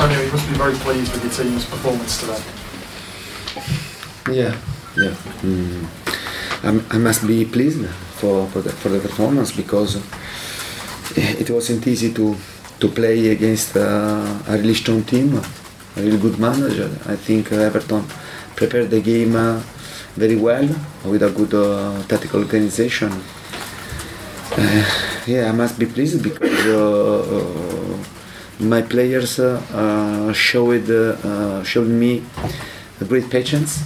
Antonio, you must be very pleased with your team's performance today. Yeah, yeah. Mm. I must be pleased for, for, the, for the performance because it wasn't easy to, to play against uh, a really strong team, a really good manager. I think Everton prepared the game uh, very well with a good uh, tactical organization. Uh, yeah, I must be pleased because uh, uh, my players showed showed me great patience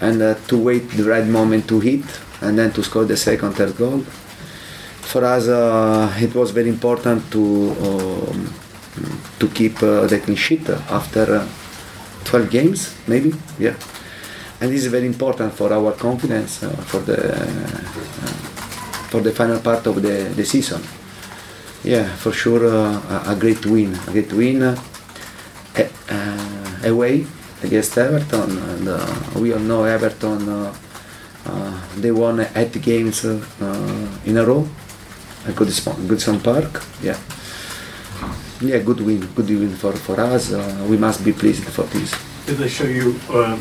and uh, to wait the right moment to hit and then to score the second third goal. For us, uh, it was very important to um, to keep uh, the clean sheet after uh, 12 games, maybe, yeah. And this is very important for our confidence uh, for the uh, for the final part of the, the season. Yeah, for sure, a great win, a great win away against Everton, and uh, we all know Everton. Uh, uh, they won eight games uh, uh, in a row at Goodison, Goodison Park. Yeah, yeah, good win, good win for for us. Uh, we must be pleased for this. Did they show you um,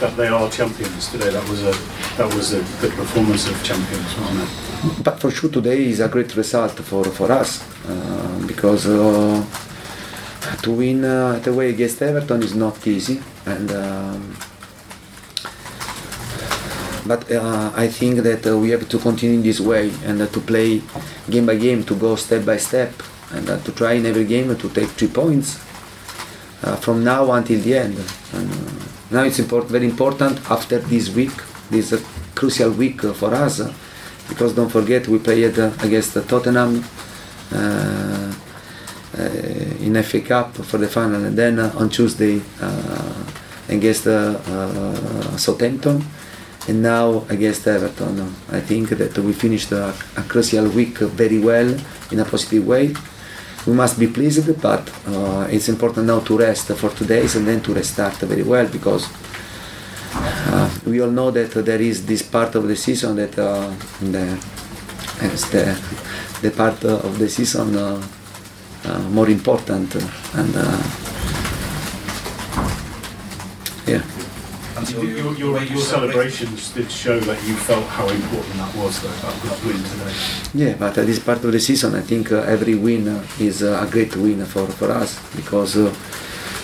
that they are champions today? That was a that was a good performance of champions, wasn't it? But for sure today is a great result for, for us uh, because uh, to win uh, at away against Everton is not easy and um, but uh, I think that uh, we have to continue in this way and uh, to play game by game to go step by step and uh, to try in every game to take three points uh, from now until the end. And, now it's very important after this week, this crucial week for us, because don't forget we played against Tottenham in FA Cup for the final, and then uh, on Tuesday uh, against uh, Southampton, and now against Everton. I think that we finished a, a crucial week very well in a positive way we must be pleased, but uh, it's important now to rest for two days and then to restart very well because uh, we all know that there is this part of the season that uh, the, the, the part of the season more important and uh, yeah. Your, your, your, your celebrations did show that you felt how important that was, though, that, that win today. Yeah, but at this part of the season, I think uh, every win uh, is uh, a great win for, for us because uh,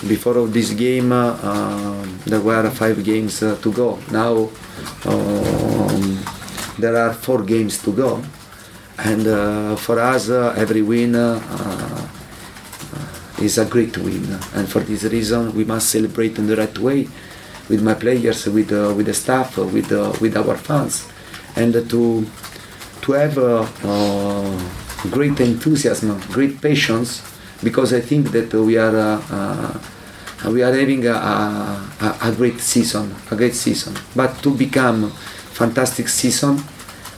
before of this game uh, um, there were five games uh, to go. Now um, there are four games to go, and uh, for us uh, every win uh, uh, is a great win. And for this reason, we must celebrate in the right way with my players, with uh, with the staff, uh, with uh, with our fans, and to to have uh, uh, great enthusiasm, great patience, because I think that we are uh, we are having a, a, a great season, a great season. But to become fantastic season,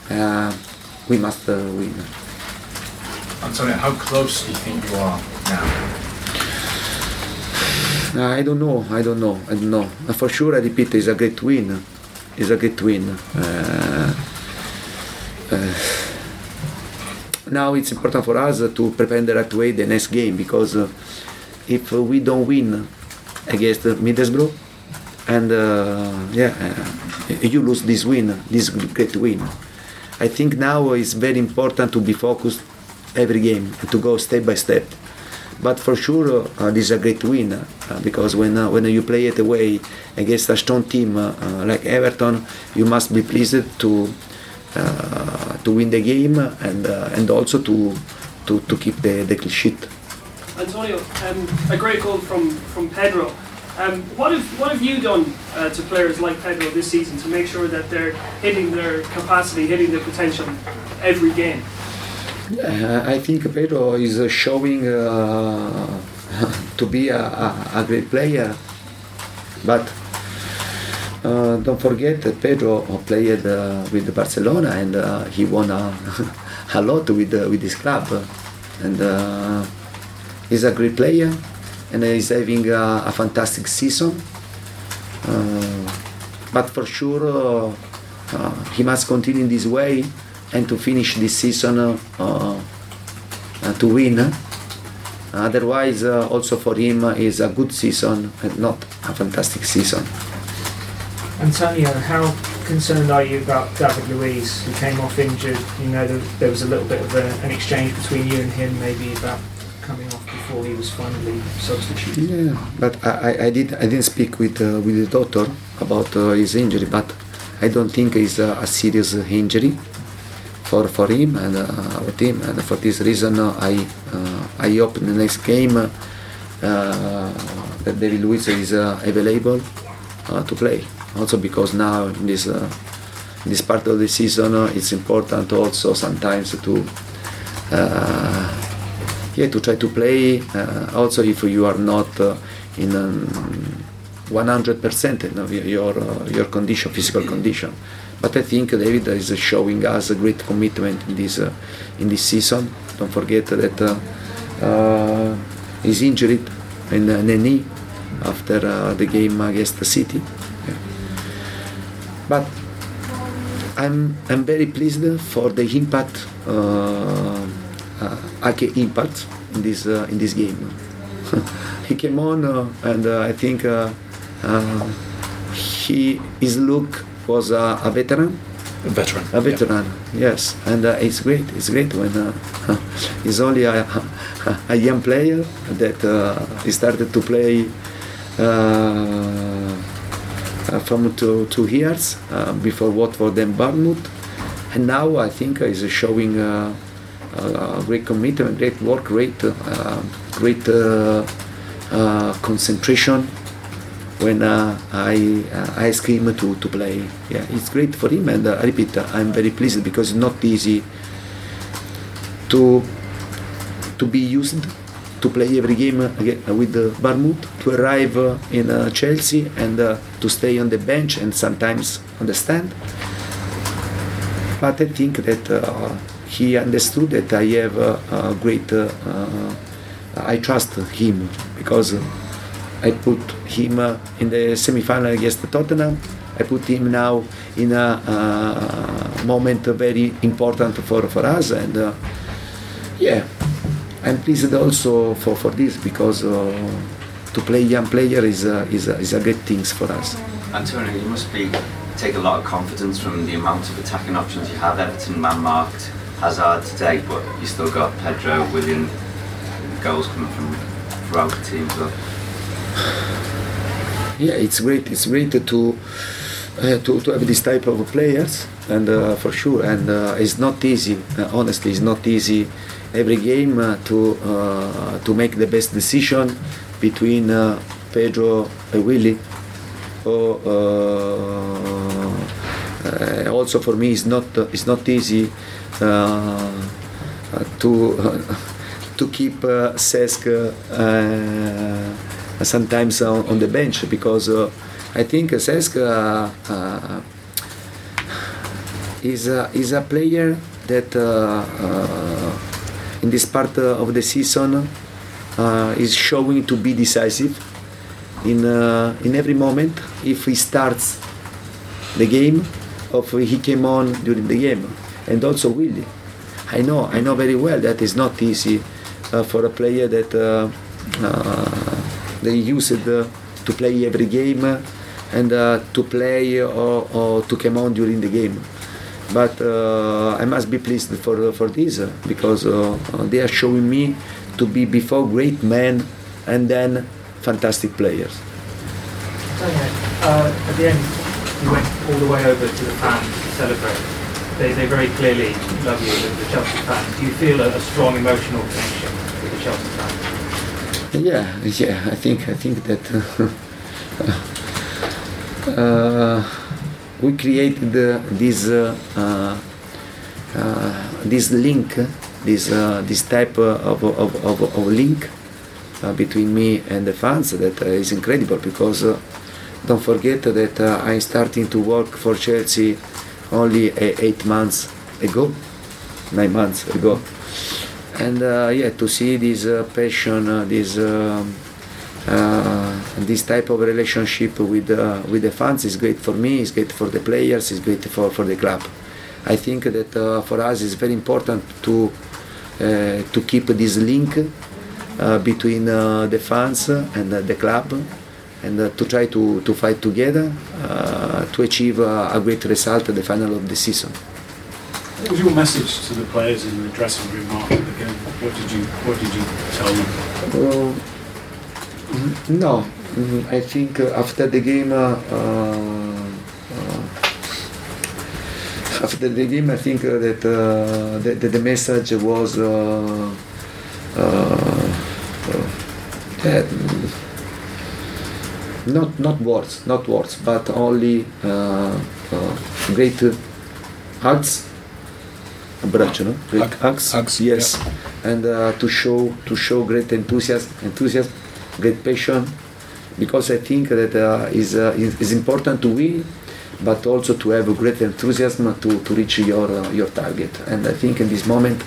uh, we must uh, win. Antonio, how close do you think you are now? Uh, I don't know. I don't know. I don't know. For sure, I repeat, it's a great win. It's a great win. Uh, uh, now it's important for us to prepare the right way the next game because uh, if we don't win against Middlesbrough and uh, yeah, you lose this win, this great win. I think now it's very important to be focused every game and to go step by step. But for sure, uh, this is a great win uh, because when uh, when you play it away against a strong team like Everton, you must be pleased to to win the game and and also to to, to keep the, the clean sheet. Antonio, um, a great goal from, from Pedro. Um, what have what have you done uh, to players like Pedro this season to make sure that they're hitting their capacity, hitting their potential every game? I think Pedro is uh, showing uh, to be a, a, great player, but Uh, don't forget that Pedro played uh, with Barcelona and uh, he won a, a lot with uh, with his club, and uh, he's a great player and he's having a, fantastic season. Uh, but for sure, uh, uh, he must continue in this way and to finish this season uh, uh, to win. Otherwise, uh, also for him uh, is a good season and not a fantastic season. Antonio, how concerned are you about David Luiz, who came off injured? You know, there, was a little bit of a, an exchange between you and him, maybe about coming off before he was finally substituted. Yeah, but I, I- I did I didn't speak with uh, with the doctor about uh, his injury, but I don't think it's a, a serious injury for for him and uh, our team, and for this reason uh, I uh, I hope in the next game that David Luiz is available to play. Also because now in this this part of the season uh, it's important also sometimes to. Uh, yeah, to try to play uh, also if you are not in um, 100% of your your condition, physical condition. But I think David is showing us a great commitment in this uh, in this season. Don't forget that uh, uh, he's injured in the knee after uh, the game against the City. Yeah. But I'm I'm very pleased for the impact, uh, uh, impact in this uh, in this game. he came on uh, and uh, I think uh, uh, he is look was uh, a veteran. A veteran. A veteran, yes, and uh, it's great. It's great when uh, he's only a, a young player that uh, he started to play uh, uh, from two, two years uh, before Watford and Bournemouth, and now I think he's showing great commitment, great work, great, uh, great uh, uh, concentration when uh, I uh, ask him to, to play. Yeah, it's great for him, and uh, I repeat, uh, I'm very pleased because it's not easy to to be used to play every game again with the Bournemouth, to arrive uh, in uh, Chelsea and uh, to stay on the bench and sometimes on the stand. But I think that uh, he understood that I have uh, a great. Uh, uh, I trust him because I put him uh, in the semi-final against Tottenham. I put him now in a uh, moment very important for, for us, and uh, yeah, I'm pleased also for, for this because uh, to play young player is a, is a, is a great thing for us. Antonio, you must be take a lot of confidence from the amount of attacking options you have. Everton man marked Hazard today, but you still got Pedro, Willian, goals coming from throughout the team. Yeah, it's great. It's great to uh, to, to have this type of players, and uh, for sure, and uh, it's not easy. Uh, honestly, it's not easy every game uh, to uh, to make the best decision between Pedro and Willian. Or, also for me, it's not it's not easy to to keep uh, Cesc sometimes on, on the bench because uh, I think Cesc uh, uh, is a, is a player that uh, uh, in this part uh, of the season uh, is showing to be decisive in uh, in every moment. If he starts the game or if he came on during the game and also Willian I know I know very well that it's not easy uh, for a player that uh, uh, they use it uh, to play every game uh, and uh, to play or, or to come on during the game but uh, I must be pleased for for this uh, because uh, uh, they are showing me to be before great men and then fantastic players. Uh, at the end, you went all the way over to the fans to celebrate. They, they very clearly love you, the, Chelsea fans. Do you feel a, a strong emotional connection with the Chelsea fans? Yeah, yeah. I think I think that uh, we created this uh, uh, uh, this link, this this type of, of, of, of link between me and the fans that is incredible because don't forget that I'm starting to work for Chelsea only eight months ago, nine months ago, and uh, yeah, to see this uh, passion, uh, this um, this type of relationship with with the fans is great for me. It's great for the players. It's great for, for the club. I think that for us it's very important to to keep this link uh, between uh, the fans and uh, the club, and to try to, to fight together to achieve a great result at the final of the season. What was your message to the players in the dressing room? What did you What did you tell them? No, Mm, I think uh, after the game, uh, uh, after the game, I think uh, that, uh, that, that the message was uh, uh, uh, that, mm, not not words, not words, but only uh, uh, great hugs. Abbraccio, no? Great Hug- hugs. hugs, Yes, and uh, to show to show great enthusiasm, enthusiasm, great passion, because I think that uh, is uh, is important to win, but also to have great enthusiasm to, to reach your uh, your target. And I think in this moment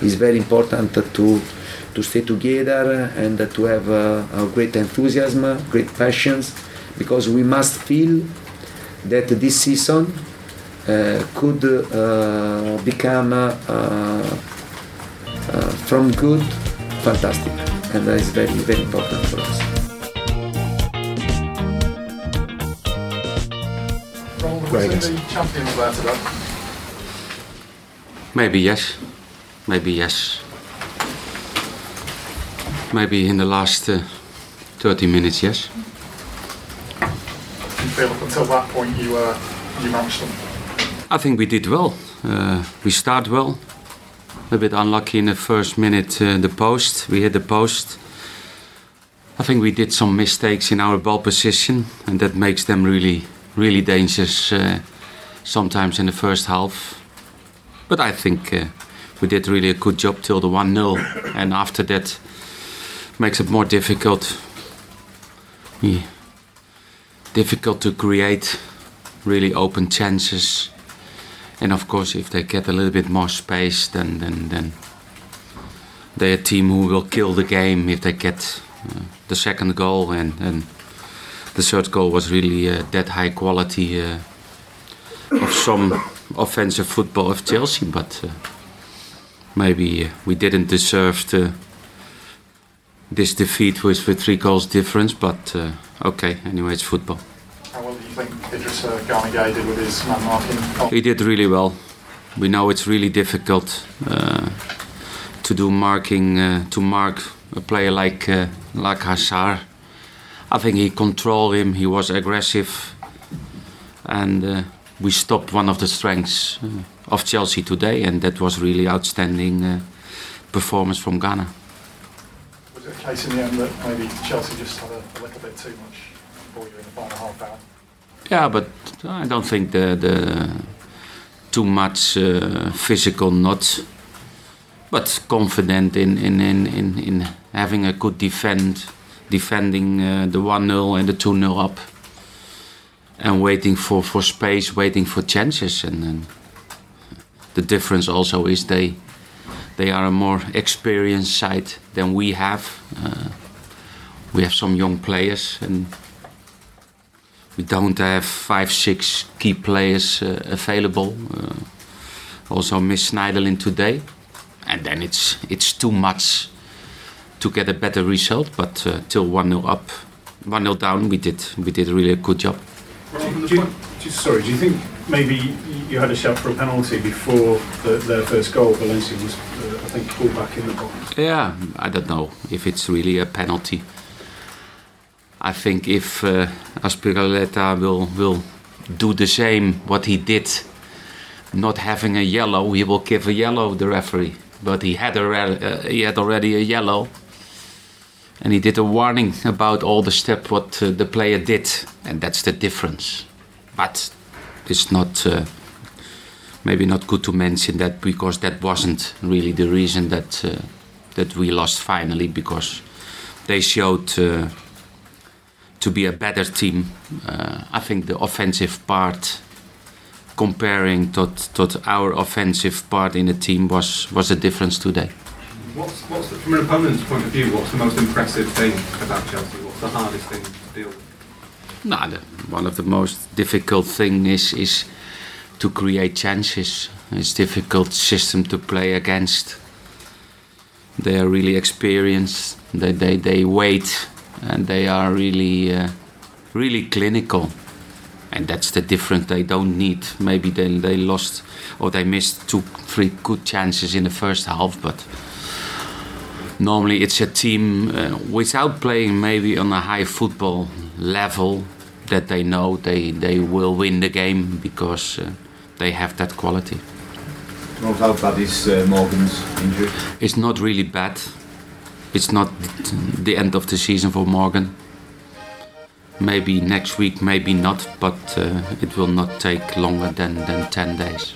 it's very important to to stay together and to have uh, a great enthusiasm, great passions, because we must feel that this season uh, could become uh, from good fantastic, and that is very very important for us. Ronald, was Great. it the champions there today? Maybe yes. Maybe yes. Maybe in the last uh, 30 minutes, yes. Do you feel up until that point you uh, you matched them? I think we did well. Uh, we start well. A bit unlucky in the first minute, uh, the post. We hit the post. I think we did some mistakes in our ball position, and that makes them really, really dangerous uh, sometimes in the first half. But I think uh, we did really a good job till the 1 0, and after that, makes it more difficult. We, difficult to create really open chances. And of course, if they get a little bit more space, then then then they're a team who will kill the game if they get uh, the second goal. And, and the third goal was really uh, that high quality uh, of some offensive football of Chelsea, but uh, maybe uh, we didn't deserve the, this defeat with, with three goals difference. But uh, okay, anyway, it's football. How well do you think Idris uh, did with his man marking? He did really well. We know it's really difficult uh, to do marking uh, to mark a player like uh, like Hazard. I think he controlled him. He was aggressive, and uh, we stopped one of the strengths uh, of Chelsea today, and that was really outstanding uh, performance from Gana. Was it a case in the end that maybe Chelsea just had a, a little bit too much for you in the final half hour? Yeah, but I don't think the the too much uh, physical not, but confident in in, in, in, in having a good defend, defending uh, the one 0 and the two 0 up, and waiting for, for space, waiting for chances, and, and the difference also is they they are a more experienced side than we have. Uh, we have some young players and we don't have five, six key players uh, available. Uh, also, Miss Schneiderlin today, and then it's it's too much to get a better result. But uh, till one 0 up, one 0 down, we did we did really a good job. Do you, do you- sorry, do you think maybe you had a shout for a penalty before the, their first goal? Valencia was, uh, I think, pulled back in the box. Yeah, I don't know if it's really a penalty. I think if uh, Azpilicueta will will do the same what he did, not having a yellow, he will give a yellow the referee. But he had already uh, he had already a yellow, and he did a warning about all the step what uh, the player did, and that's the difference. But it's not. Uh, maybe not good to mention that because that wasn't really the reason that uh, that we lost finally because they showed uh, to be a better team. Uh, I think the offensive part, comparing to, to our offensive part in the team, was was a difference today. What's, what's the, from an opponent's point of view, what's the most impressive thing about Chelsea? What's the hardest thing to deal with? No, the, one of the most difficult thing is is to create chances. It's difficult system to play against. They are really experienced. They they, they wait and they are really uh, really clinical. And that's the difference they don't need. Maybe they, they lost or they missed two, three good chances in the first half, but normally it's a team uh, without playing maybe on a high football level that they know they, they will win the game because uh, they have that quality. Well, how bad is uh, Morgan's injury? It's not really bad. It's not the end of the season for Morgan. Maybe next week, maybe not, but uh, it will not take longer than, than 10 days.